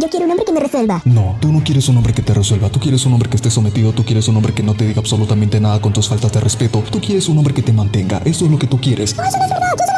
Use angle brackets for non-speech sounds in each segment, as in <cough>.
Yo quiero un hombre que me resuelva. No, tú no quieres un hombre que te resuelva. Tú quieres un hombre que esté sometido. Tú quieres un hombre que no te diga absolutamente nada con tus faltas de respeto. Tú quieres un hombre que te mantenga. Eso es lo que tú quieres. No, eso no es verdad.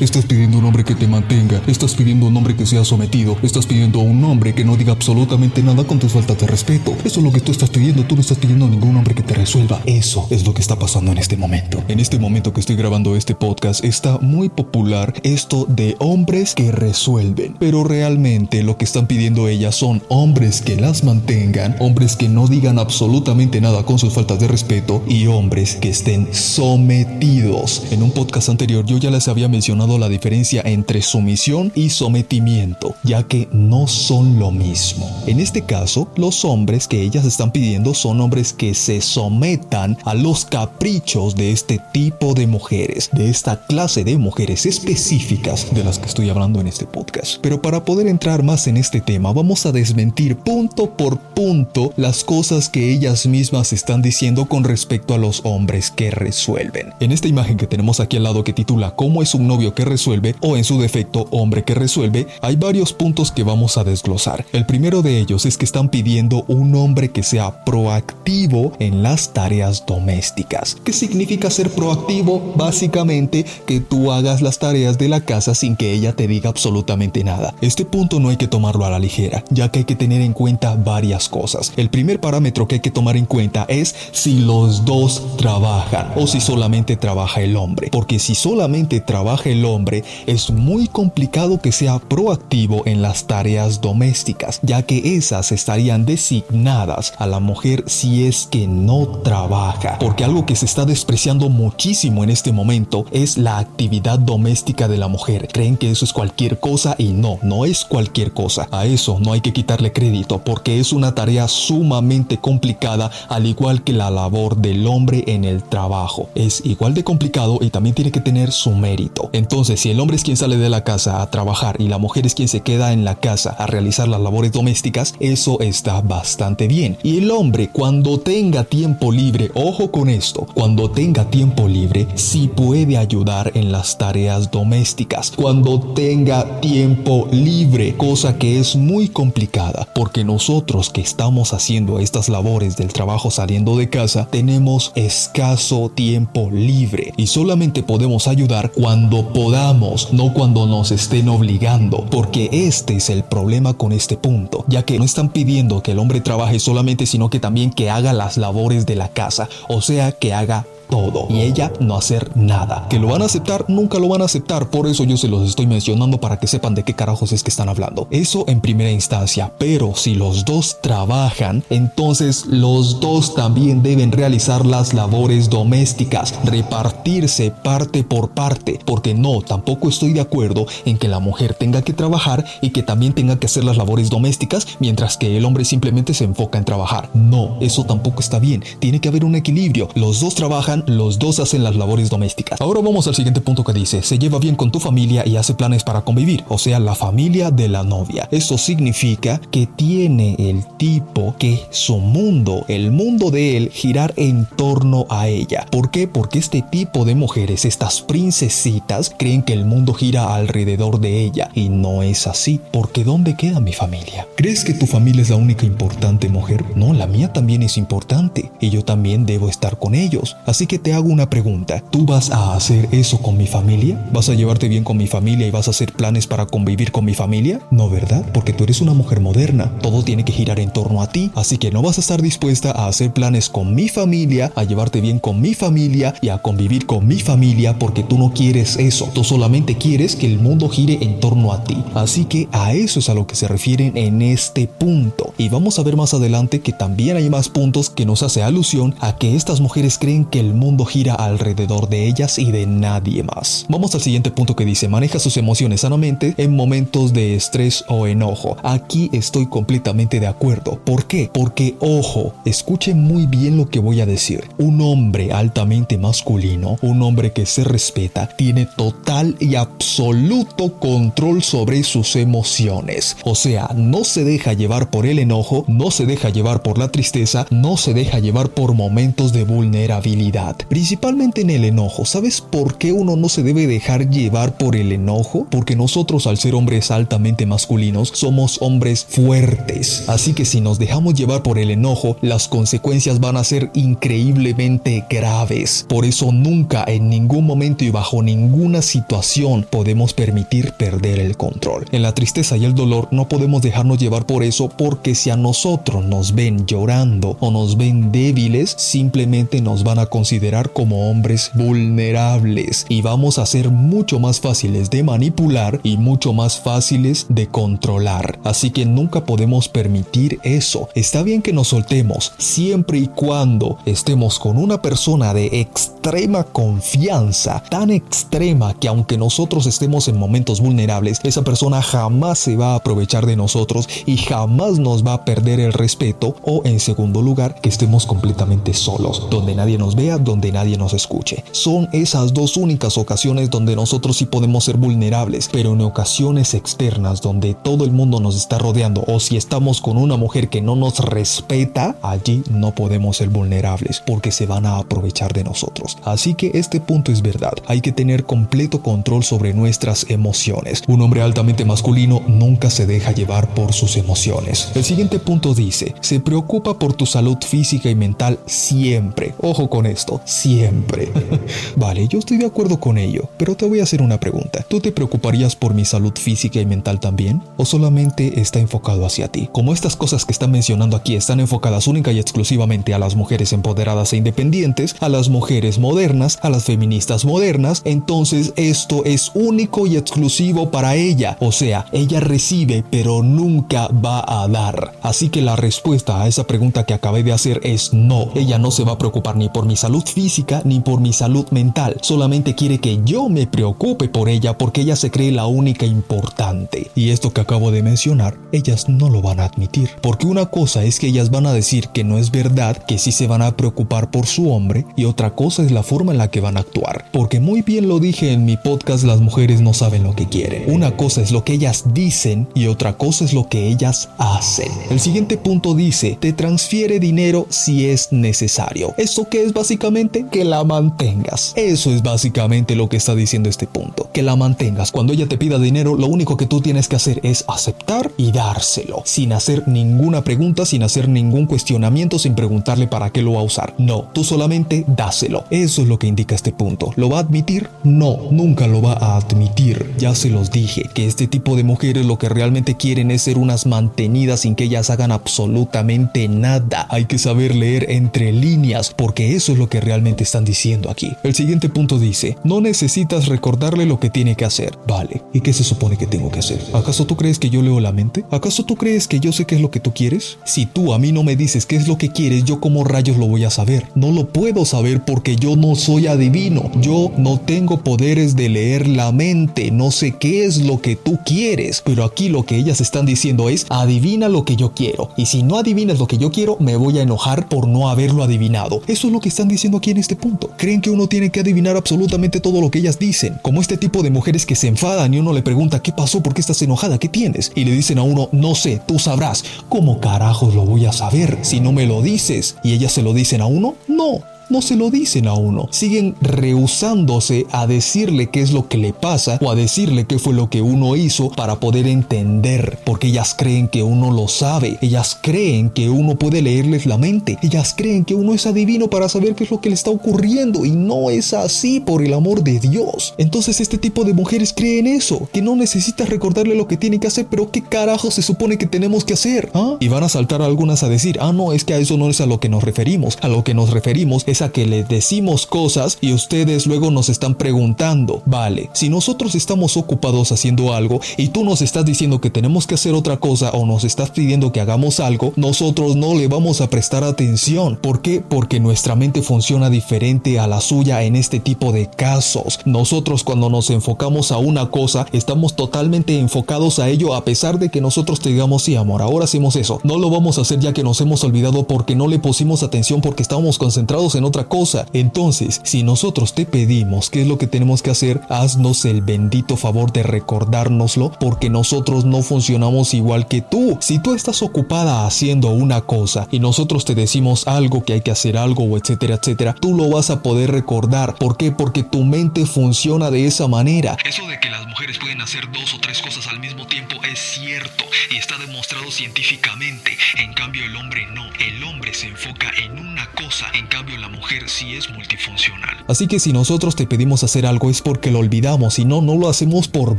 Estás pidiendo un hombre que te mantenga. Estás pidiendo un hombre que sea sometido. Estás pidiendo un hombre que no diga absolutamente nada con tus faltas de respeto. Eso es lo que tú estás pidiendo. Tú no estás pidiendo a ningún hombre que te resuelva. Eso es lo que está pasando en este momento. En este momento que estoy grabando este podcast está muy popular esto de hombres que resuelven. Pero realmente lo que están pidiendo ellas son hombres que las mantengan, hombres que no digan absolutamente nada con sus faltas de respeto y hombres que estén sometidos. En un podcast anterior yo ya les había mencionado la diferencia entre sumisión y sometimiento, ya que no son lo mismo. En este caso, los hombres que ellas están pidiendo son hombres que se sometan a los caprichos de este tipo de mujeres, de esta clase de mujeres específicas de las que estoy hablando en este podcast. Pero para poder entrar más en este tema, vamos a desmentir punto por punto las cosas que ellas mismas están diciendo con respecto a los hombres que resuelven. En esta imagen que tenemos aquí al lado que titula ¿Cómo es un novio que resuelve? o en su defecto hombre que resuelve, hay varios puntos que vamos a desglosar. El primero de ellos es que están pidiendo un hombre que sea proactivo en las tareas domésticas. ¿Qué significa ser proactivo? Básicamente que tú hagas las tareas de la casa sin que ella te diga absolutamente nada. Este punto no hay que tomarlo a la ligera, ya que hay que tener en cuenta varias cosas. El primer parámetro que hay que tomar en cuenta es si los dos trabajan o si solamente trabaja el hombre. Porque si solamente trabaja el hombre, es muy complicado que sea proactivo en las tareas domésticas, ya que esas estarían designadas a la mujer si es que no trabaja. Porque algo que se está despreciando muchísimo en este momento es la actividad doméstica de la mujer. Creen que eso es cualquier cosa y no, no es cualquier cosa. A eso no hay que quitarle crédito porque es una tarea sumamente complicada al igual que la labor del hombre en el trabajo. Es igual de complicado y también tiene que tener su mérito. Entonces, si el hombre es quien sale de la casa a trabajar y la mujer es quien se queda en la casa a realizar las labores domésticas, eso está bastante bien. Y el hombre cuando tenga tiempo libre, ojo con esto, cuando tenga tiempo libre, sí puede ayudar en las tareas domésticas. Cuando tenga tiempo libre, cosa que es muy complicada, porque nosotros que estamos haciendo estas labores del trabajo saliendo de casa, tenemos escaso tiempo libre y solamente podemos ayudar cuando podamos, no cuando nos estén obligando, porque este es el problema con este punto, ya que no están pidiendo que el hombre trabaje solamente, sino que también que haga las labores de la casa, o sea, que haga todo. Y ella no hacer nada. Que lo van a aceptar, nunca lo van a aceptar, por eso yo se los estoy mencionando para que sepan de qué carajos es que están hablando. Eso en primera instancia, pero si los dos trabajan, entonces los dos también deben realizar las labores domésticas, repartirse parte por parte, porque no, tampoco estoy de acuerdo en que la mujer tenga que trabajar y que también tenga que hacer las labores domésticas, mientras que el hombre simplemente se enfoca en trabajar. No, eso tampoco está bien, tiene que haber un equilibrio, los dos trabajan los dos hacen las labores domésticas. Ahora vamos al siguiente punto que dice, se lleva bien con tu familia y hace planes para convivir, o sea, la familia de la novia. Eso significa que tiene el tipo que su mundo, el mundo de él, girar en torno a ella. ¿Por qué? Porque este tipo de mujeres, estas princesitas, creen que el mundo gira alrededor de ella y no es así, porque ¿dónde queda mi familia? ¿Crees que tu familia es la única importante mujer? No, la mía también es importante y yo también debo estar con ellos. Así que te hago una pregunta. ¿Tú vas a hacer eso con mi familia? ¿Vas a llevarte bien con mi familia y vas a hacer planes para convivir con mi familia? No, ¿verdad? Porque tú eres una mujer moderna. Todo tiene que girar en torno a ti. Así que no vas a estar dispuesta a hacer planes con mi familia, a llevarte bien con mi familia y a convivir con mi familia porque tú no quieres eso. Tú solamente quieres que el mundo gire en torno a ti. Así que a eso es a lo que se refieren en este punto. Y vamos a ver más adelante que también hay más puntos que nos hace alusión a que estas mujeres creen que el mundo gira alrededor de ellas y de nadie más. Vamos al siguiente punto que dice, maneja sus emociones sanamente en momentos de estrés o enojo. Aquí estoy completamente de acuerdo. ¿Por qué? Porque, ojo, escuche muy bien lo que voy a decir. Un hombre altamente masculino, un hombre que se respeta, tiene total y absoluto control sobre sus emociones. O sea, no se deja llevar por el enojo, no se deja llevar por la tristeza, no se deja llevar por momentos de vulnerabilidad verdad, principalmente en el enojo. ¿Sabes por qué uno no se debe dejar llevar por el enojo? Porque nosotros al ser hombres altamente masculinos somos hombres fuertes. Así que si nos dejamos llevar por el enojo, las consecuencias van a ser increíblemente graves. Por eso nunca, en ningún momento y bajo ninguna situación podemos permitir perder el control. En la tristeza y el dolor no podemos dejarnos llevar por eso porque si a nosotros nos ven llorando o nos ven débiles, simplemente nos van a considerar como hombres vulnerables y vamos a ser mucho más fáciles de manipular y mucho más fáciles de controlar. Así que nunca podemos permitir eso. Está bien que nos soltemos siempre y cuando estemos con una persona de extrema confianza, tan extrema que aunque nosotros estemos en momentos vulnerables, esa persona jamás se va a aprovechar de nosotros y jamás nos va a perder el respeto o en segundo lugar que estemos completamente solos, donde nadie nos vea, donde nadie nos escuche. Son esas dos únicas ocasiones donde nosotros sí podemos ser vulnerables, pero en ocasiones externas donde todo el mundo nos está rodeando o si estamos con una mujer que no nos respeta, allí no podemos ser vulnerables porque se van a aprovechar de nosotros. Así que este punto es verdad, hay que tener completo control sobre nuestras emociones. Un hombre altamente masculino nunca se deja llevar por sus emociones. El siguiente punto dice, se preocupa por tu salud física y mental siempre. Ojo con esto, siempre. <laughs> vale, yo estoy de acuerdo con ello, pero te voy a hacer una pregunta. ¿Tú te preocuparías por mi salud física y mental también? ¿O solamente está enfocado hacia ti? Como estas cosas que están mencionando aquí están enfocadas única y exclusivamente a las mujeres empoderadas e independientes, a las mujeres modernas, a las feministas modernas, entonces esto es único y exclusivo para ella. O sea, ella recibe pero nunca va a dar. Así que la respuesta a esa pregunta que acabé de hacer es no. Ella no se va a preocupar ni por mi física ni por mi salud mental. Solamente quiere que yo me preocupe por ella porque ella se cree la única importante. Y esto que acabo de mencionar, ellas no lo van a admitir. Porque una cosa es que ellas van a decir que no es verdad, que sí se van a preocupar por su hombre, y otra cosa es la forma en la que van a actuar. Porque muy bien lo dije en mi podcast, las mujeres no saben lo que quieren. Una cosa es lo que ellas dicen y otra cosa es lo que ellas hacen. El siguiente punto dice, te transfiere dinero si es necesario. ¿Eso qué es básicamente? Que la mantengas. Eso es básicamente lo que está diciendo este punto. Que la mantengas. Cuando ella te pida dinero, lo único que tú tienes que hacer es aceptar y dárselo. Sin hacer ninguna pregunta, sin hacer ningún cuestionamiento, sin preguntarle para qué lo va a usar. No, tú solamente dáselo. Eso es lo que indica este punto. ¿Lo va a admitir? No, nunca lo va a admitir. Ya se los dije, que este tipo de mujeres lo que realmente quieren es ser unas mantenidas sin que ellas hagan absolutamente nada. Hay que saber leer entre líneas, porque eso es lo que realmente están diciendo aquí. El siguiente punto dice, no necesitas recordarle lo que tiene que hacer. Vale, ¿y qué se supone que tengo que hacer? ¿Acaso tú crees que yo leo la mente? ¿Acaso tú crees que yo sé qué es lo que tú quieres? Si tú a mí no me dices qué es lo que quieres, yo como rayos lo voy a saber. No lo puedo saber porque yo no soy adivino. Yo no tengo poderes de leer la mente. No sé qué es lo que tú quieres. Pero aquí lo que ellas están diciendo es, adivina lo que yo quiero. Y si no adivinas lo que yo quiero, me voy a enojar por no haberlo adivinado. Eso es lo que están diciendo aquí en este punto. Creen que uno tiene que adivinar absolutamente todo lo que ellas dicen. Como este tipo de mujeres que se enfadan y uno le pregunta, ¿qué pasó? ¿Por qué estás enojada? ¿Qué tienes? Y le dicen a uno, no sé, tú sabrás. ¿Cómo carajos lo voy a saber si no me lo dices? ¿Y ellas se lo dicen a uno? No, no se lo dicen a uno. Siguen rehusándose a decirle qué es lo que le pasa o a decirle qué fue lo que uno hizo para poder entender, porque ellas creen que uno lo sabe, ellas creen que uno puede leerles la mente, ellas creen que uno es adivino para saber qué es lo que le está ocurriendo y no es así por el amor de Dios. Entonces este tipo de mujeres creen eso, que no necesitas recordarle lo que tiene que hacer, pero qué carajo se supone que tenemos que hacer. ¿Ah? Y van a saltar algunas a decir, ah no, es que a eso no es a lo que nos referimos, a lo que nos referimos es a que le decimos cosas y ustedes luego nos están preguntando, vale, si nosotros estamos ocupados haciendo algo y tú nos estás diciendo que tenemos que hacer otra cosa o nos estás pidiendo que hagamos algo, nosotros no le vamos a prestar atención. ¿Por qué? Porque nuestra mente funciona diferente a la suya en este tipo de casos. Nosotros cuando nos enfocamos a una cosa, estamos totalmente enfocados a ello a pesar de que nosotros te digamos, sí amor, ahora hacemos eso. No lo vamos a hacer ya que nos hemos olvidado porque no le pusimos atención porque estábamos concentrados en otra cosa. Entonces, si nosotros te pedimos qué es lo que tenemos que hacer, haznos el bendito favor de recordárnoslo porque nosotros no funcionamos igual que tú. Si tú estás ocupada haciendo una cosa y nosotros te decimos algo que hay que hacer algo etcétera, etcétera, tú lo vas a poder recordar. ¿Por qué? Porque tu mente funciona de esa manera. Eso de que las mujeres pueden hacer dos o tres cosas al mismo tiempo es cierto y está demostrado científicamente. En cambio el hombre no. El hombre se enfoca en una cosa, en cambio la mujer sí es multifuncional. Así que si nosotros te pedimos hacer algo es porque lo olvidamos y no, no lo hacemos por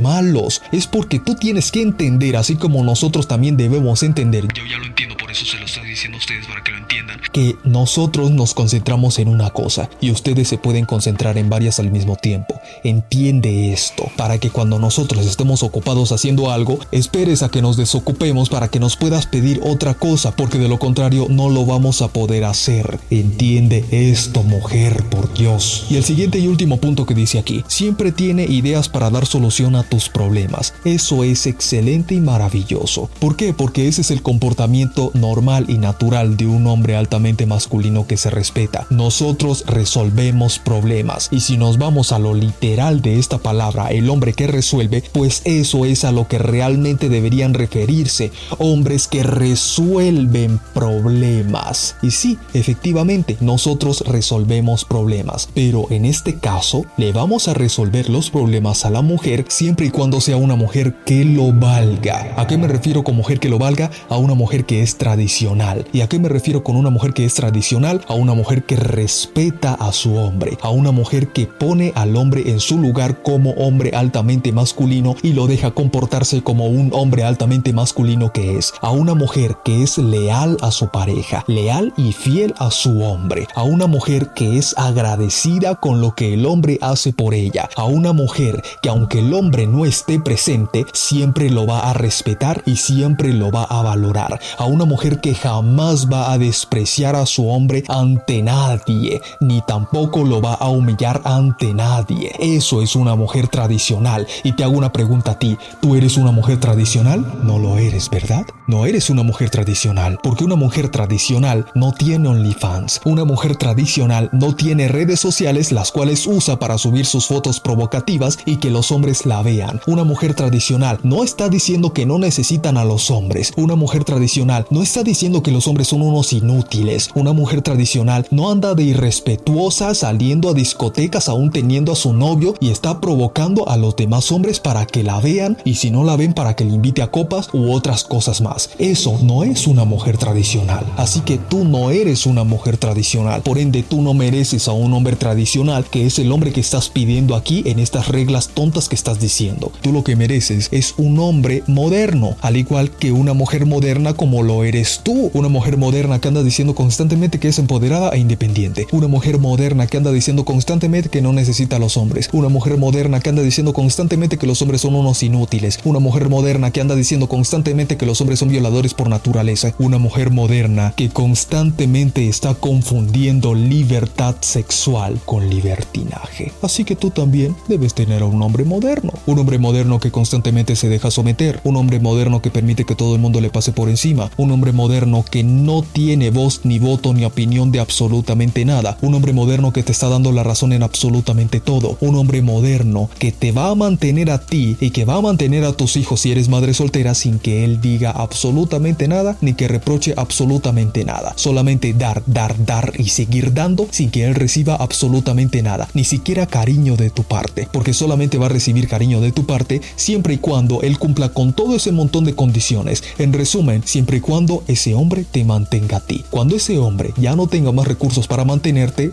malos. Es porque tú tienes que entender, así como nosotros también debemos entender. Yo ya lo entiendo, por eso se lo estoy diciendo a ustedes para que lo entiendan. Que nosotros nos concentramos en una cosa y ustedes se pueden concentrar en varias al mismo tiempo. Entiende esto, para que cuando nosotros estemos ocupados haciendo algo, esperes a que nos desocupemos para que nos puedas pedir otra cosa, porque de lo contrario no lo vamos a poder hacer. Entiende esto, mujer, por Dios. Y el siguiente y último punto que dice aquí, siempre tiene ideas para dar solución a tus problemas. Eso es excelente y maravilloso. ¿Por qué? Porque ese es el comportamiento normal y natural de un hombre altamente masculino que se respeta. Nosotros resolvemos problemas. Y si nos vamos a lo literal de esta palabra, el hombre que resuelve, pues eso es a lo que realmente deberían referirse. Hombres que resuelven problemas. Y sí, efectivamente, nosotros resolvemos problemas. Pero en este caso, le vamos a resolver los problemas a la mujer siempre y cuando sea una mujer que lo valga. ¿A qué me refiero con mujer que lo valga? A una mujer que es tradicional. ¿Y a qué me refiero con una mujer que es tradicional? A una mujer que respeta a su hombre. A una mujer que pone al hombre en su lugar como hombre altamente masculino y lo deja comportarse como un hombre altamente masculino que es. A una mujer que es leal a su pareja. Leal y fiel a su hombre. A una mujer que es agradecida con lo que el hombre hace por ella. A una mujer que aunque el hombre no esté presente, siempre lo va a respetar y siempre lo va a valorar. A una mujer que jamás va a despreciar a su hombre ante nadie, ni tampoco lo va a humillar ante nadie. Eso es una mujer tradicional. Y te hago una pregunta a ti, ¿tú eres una mujer tradicional? No lo eres, ¿verdad? No eres una mujer tradicional, porque una mujer tradicional no tiene OnlyFans. Una mujer tradicional no tiene redes sociales las cuales usa para subir sus fotos provocativas y que los hombres la vean. Una mujer tradicional no está diciendo que no necesitan a los hombres. Una mujer tradicional no está diciendo que los hombres son unos inútiles. Una mujer tradicional no anda de irrespetuosa saliendo a discotecas aún teniendo a su novio y está provocando a los demás hombres para que la vean y si no la ven para que le invite a copas u otras cosas más. Eso no es una mujer tradicional. Así que tú no eres una mujer tradicional. Por ende, tú no mereces a un hombre tradicional que es el hombre que estás pidiendo aquí en estas reglas tontas que estás diciendo. Tú lo que mereces es un hombre moderno, al igual que una mujer moderna como lo eres tú. Una mujer moderna que anda diciendo constantemente que es empoderada e independiente. Una mujer moderna que anda diciendo constantemente que no necesita a los hombres. Una mujer moderna que anda diciendo constantemente que los hombres son unos inútiles. Una mujer moderna que anda diciendo constantemente que los hombres son violadores por naturaleza. Una mujer moderna que constantemente está confundiendo libertad sexual con libertinaje. Así que tú también debes tener a un hombre moderno. Un hombre moderno que constantemente se deja someter. Un hombre moderno que permite que todo el mundo le pase por encima. Un hombre moderno que no tiene voz ni voto ni opinión de absolutamente nada. Un hombre moderno que te está dando la razón en absolutamente todo. Un hombre moderno que te va a mantener a ti y que va a mantener a tus hijos si eres madre soltera sin que él diga absolutamente nada ni que reproche absolutamente nada. Solamente dar, dar, dar y seguir dando sin que él reciba absolutamente nada. Ni siquiera cariño de tu parte. Porque solamente va a recibir cariño de tu parte siempre y cuando él cumpla con todo ese montón de condiciones. En resumen, siempre y cuando ese hombre te mantenga a ti. Cuando ese hombre ya no tenga más recursos para mantenerte,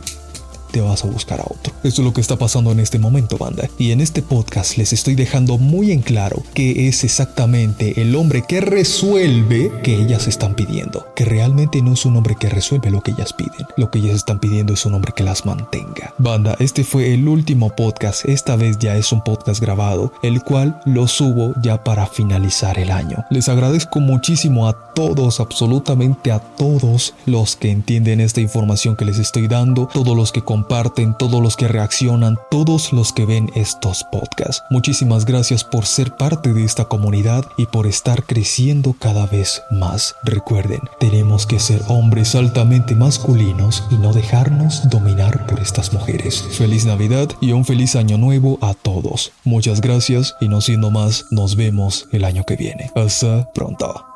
te vas a buscar a otro. Esto es lo que está pasando en este momento, banda. Y en este podcast les estoy dejando muy en claro que es exactamente el hombre que resuelve que ellas están pidiendo. Que realmente no es un hombre que resuelve lo que ellas piden. Lo que ellas están pidiendo es un hombre que las mantenga. Banda, este fue el último podcast. Esta vez ya es un podcast grabado, el cual lo subo ya para finalizar el año. Les agradezco muchísimo a todos, absolutamente a todos los que entienden esta información que les estoy dando, todos los que comparten comparten, todos los que reaccionan, todos los que ven estos podcasts. Muchísimas gracias por ser parte de esta comunidad y por estar creciendo cada vez más. Recuerden, tenemos que ser hombres altamente masculinos y no dejarnos dominar por estas mujeres. Feliz Navidad y un feliz año nuevo a todos. Muchas gracias y no siendo más, nos vemos el año que viene. Hasta pronto.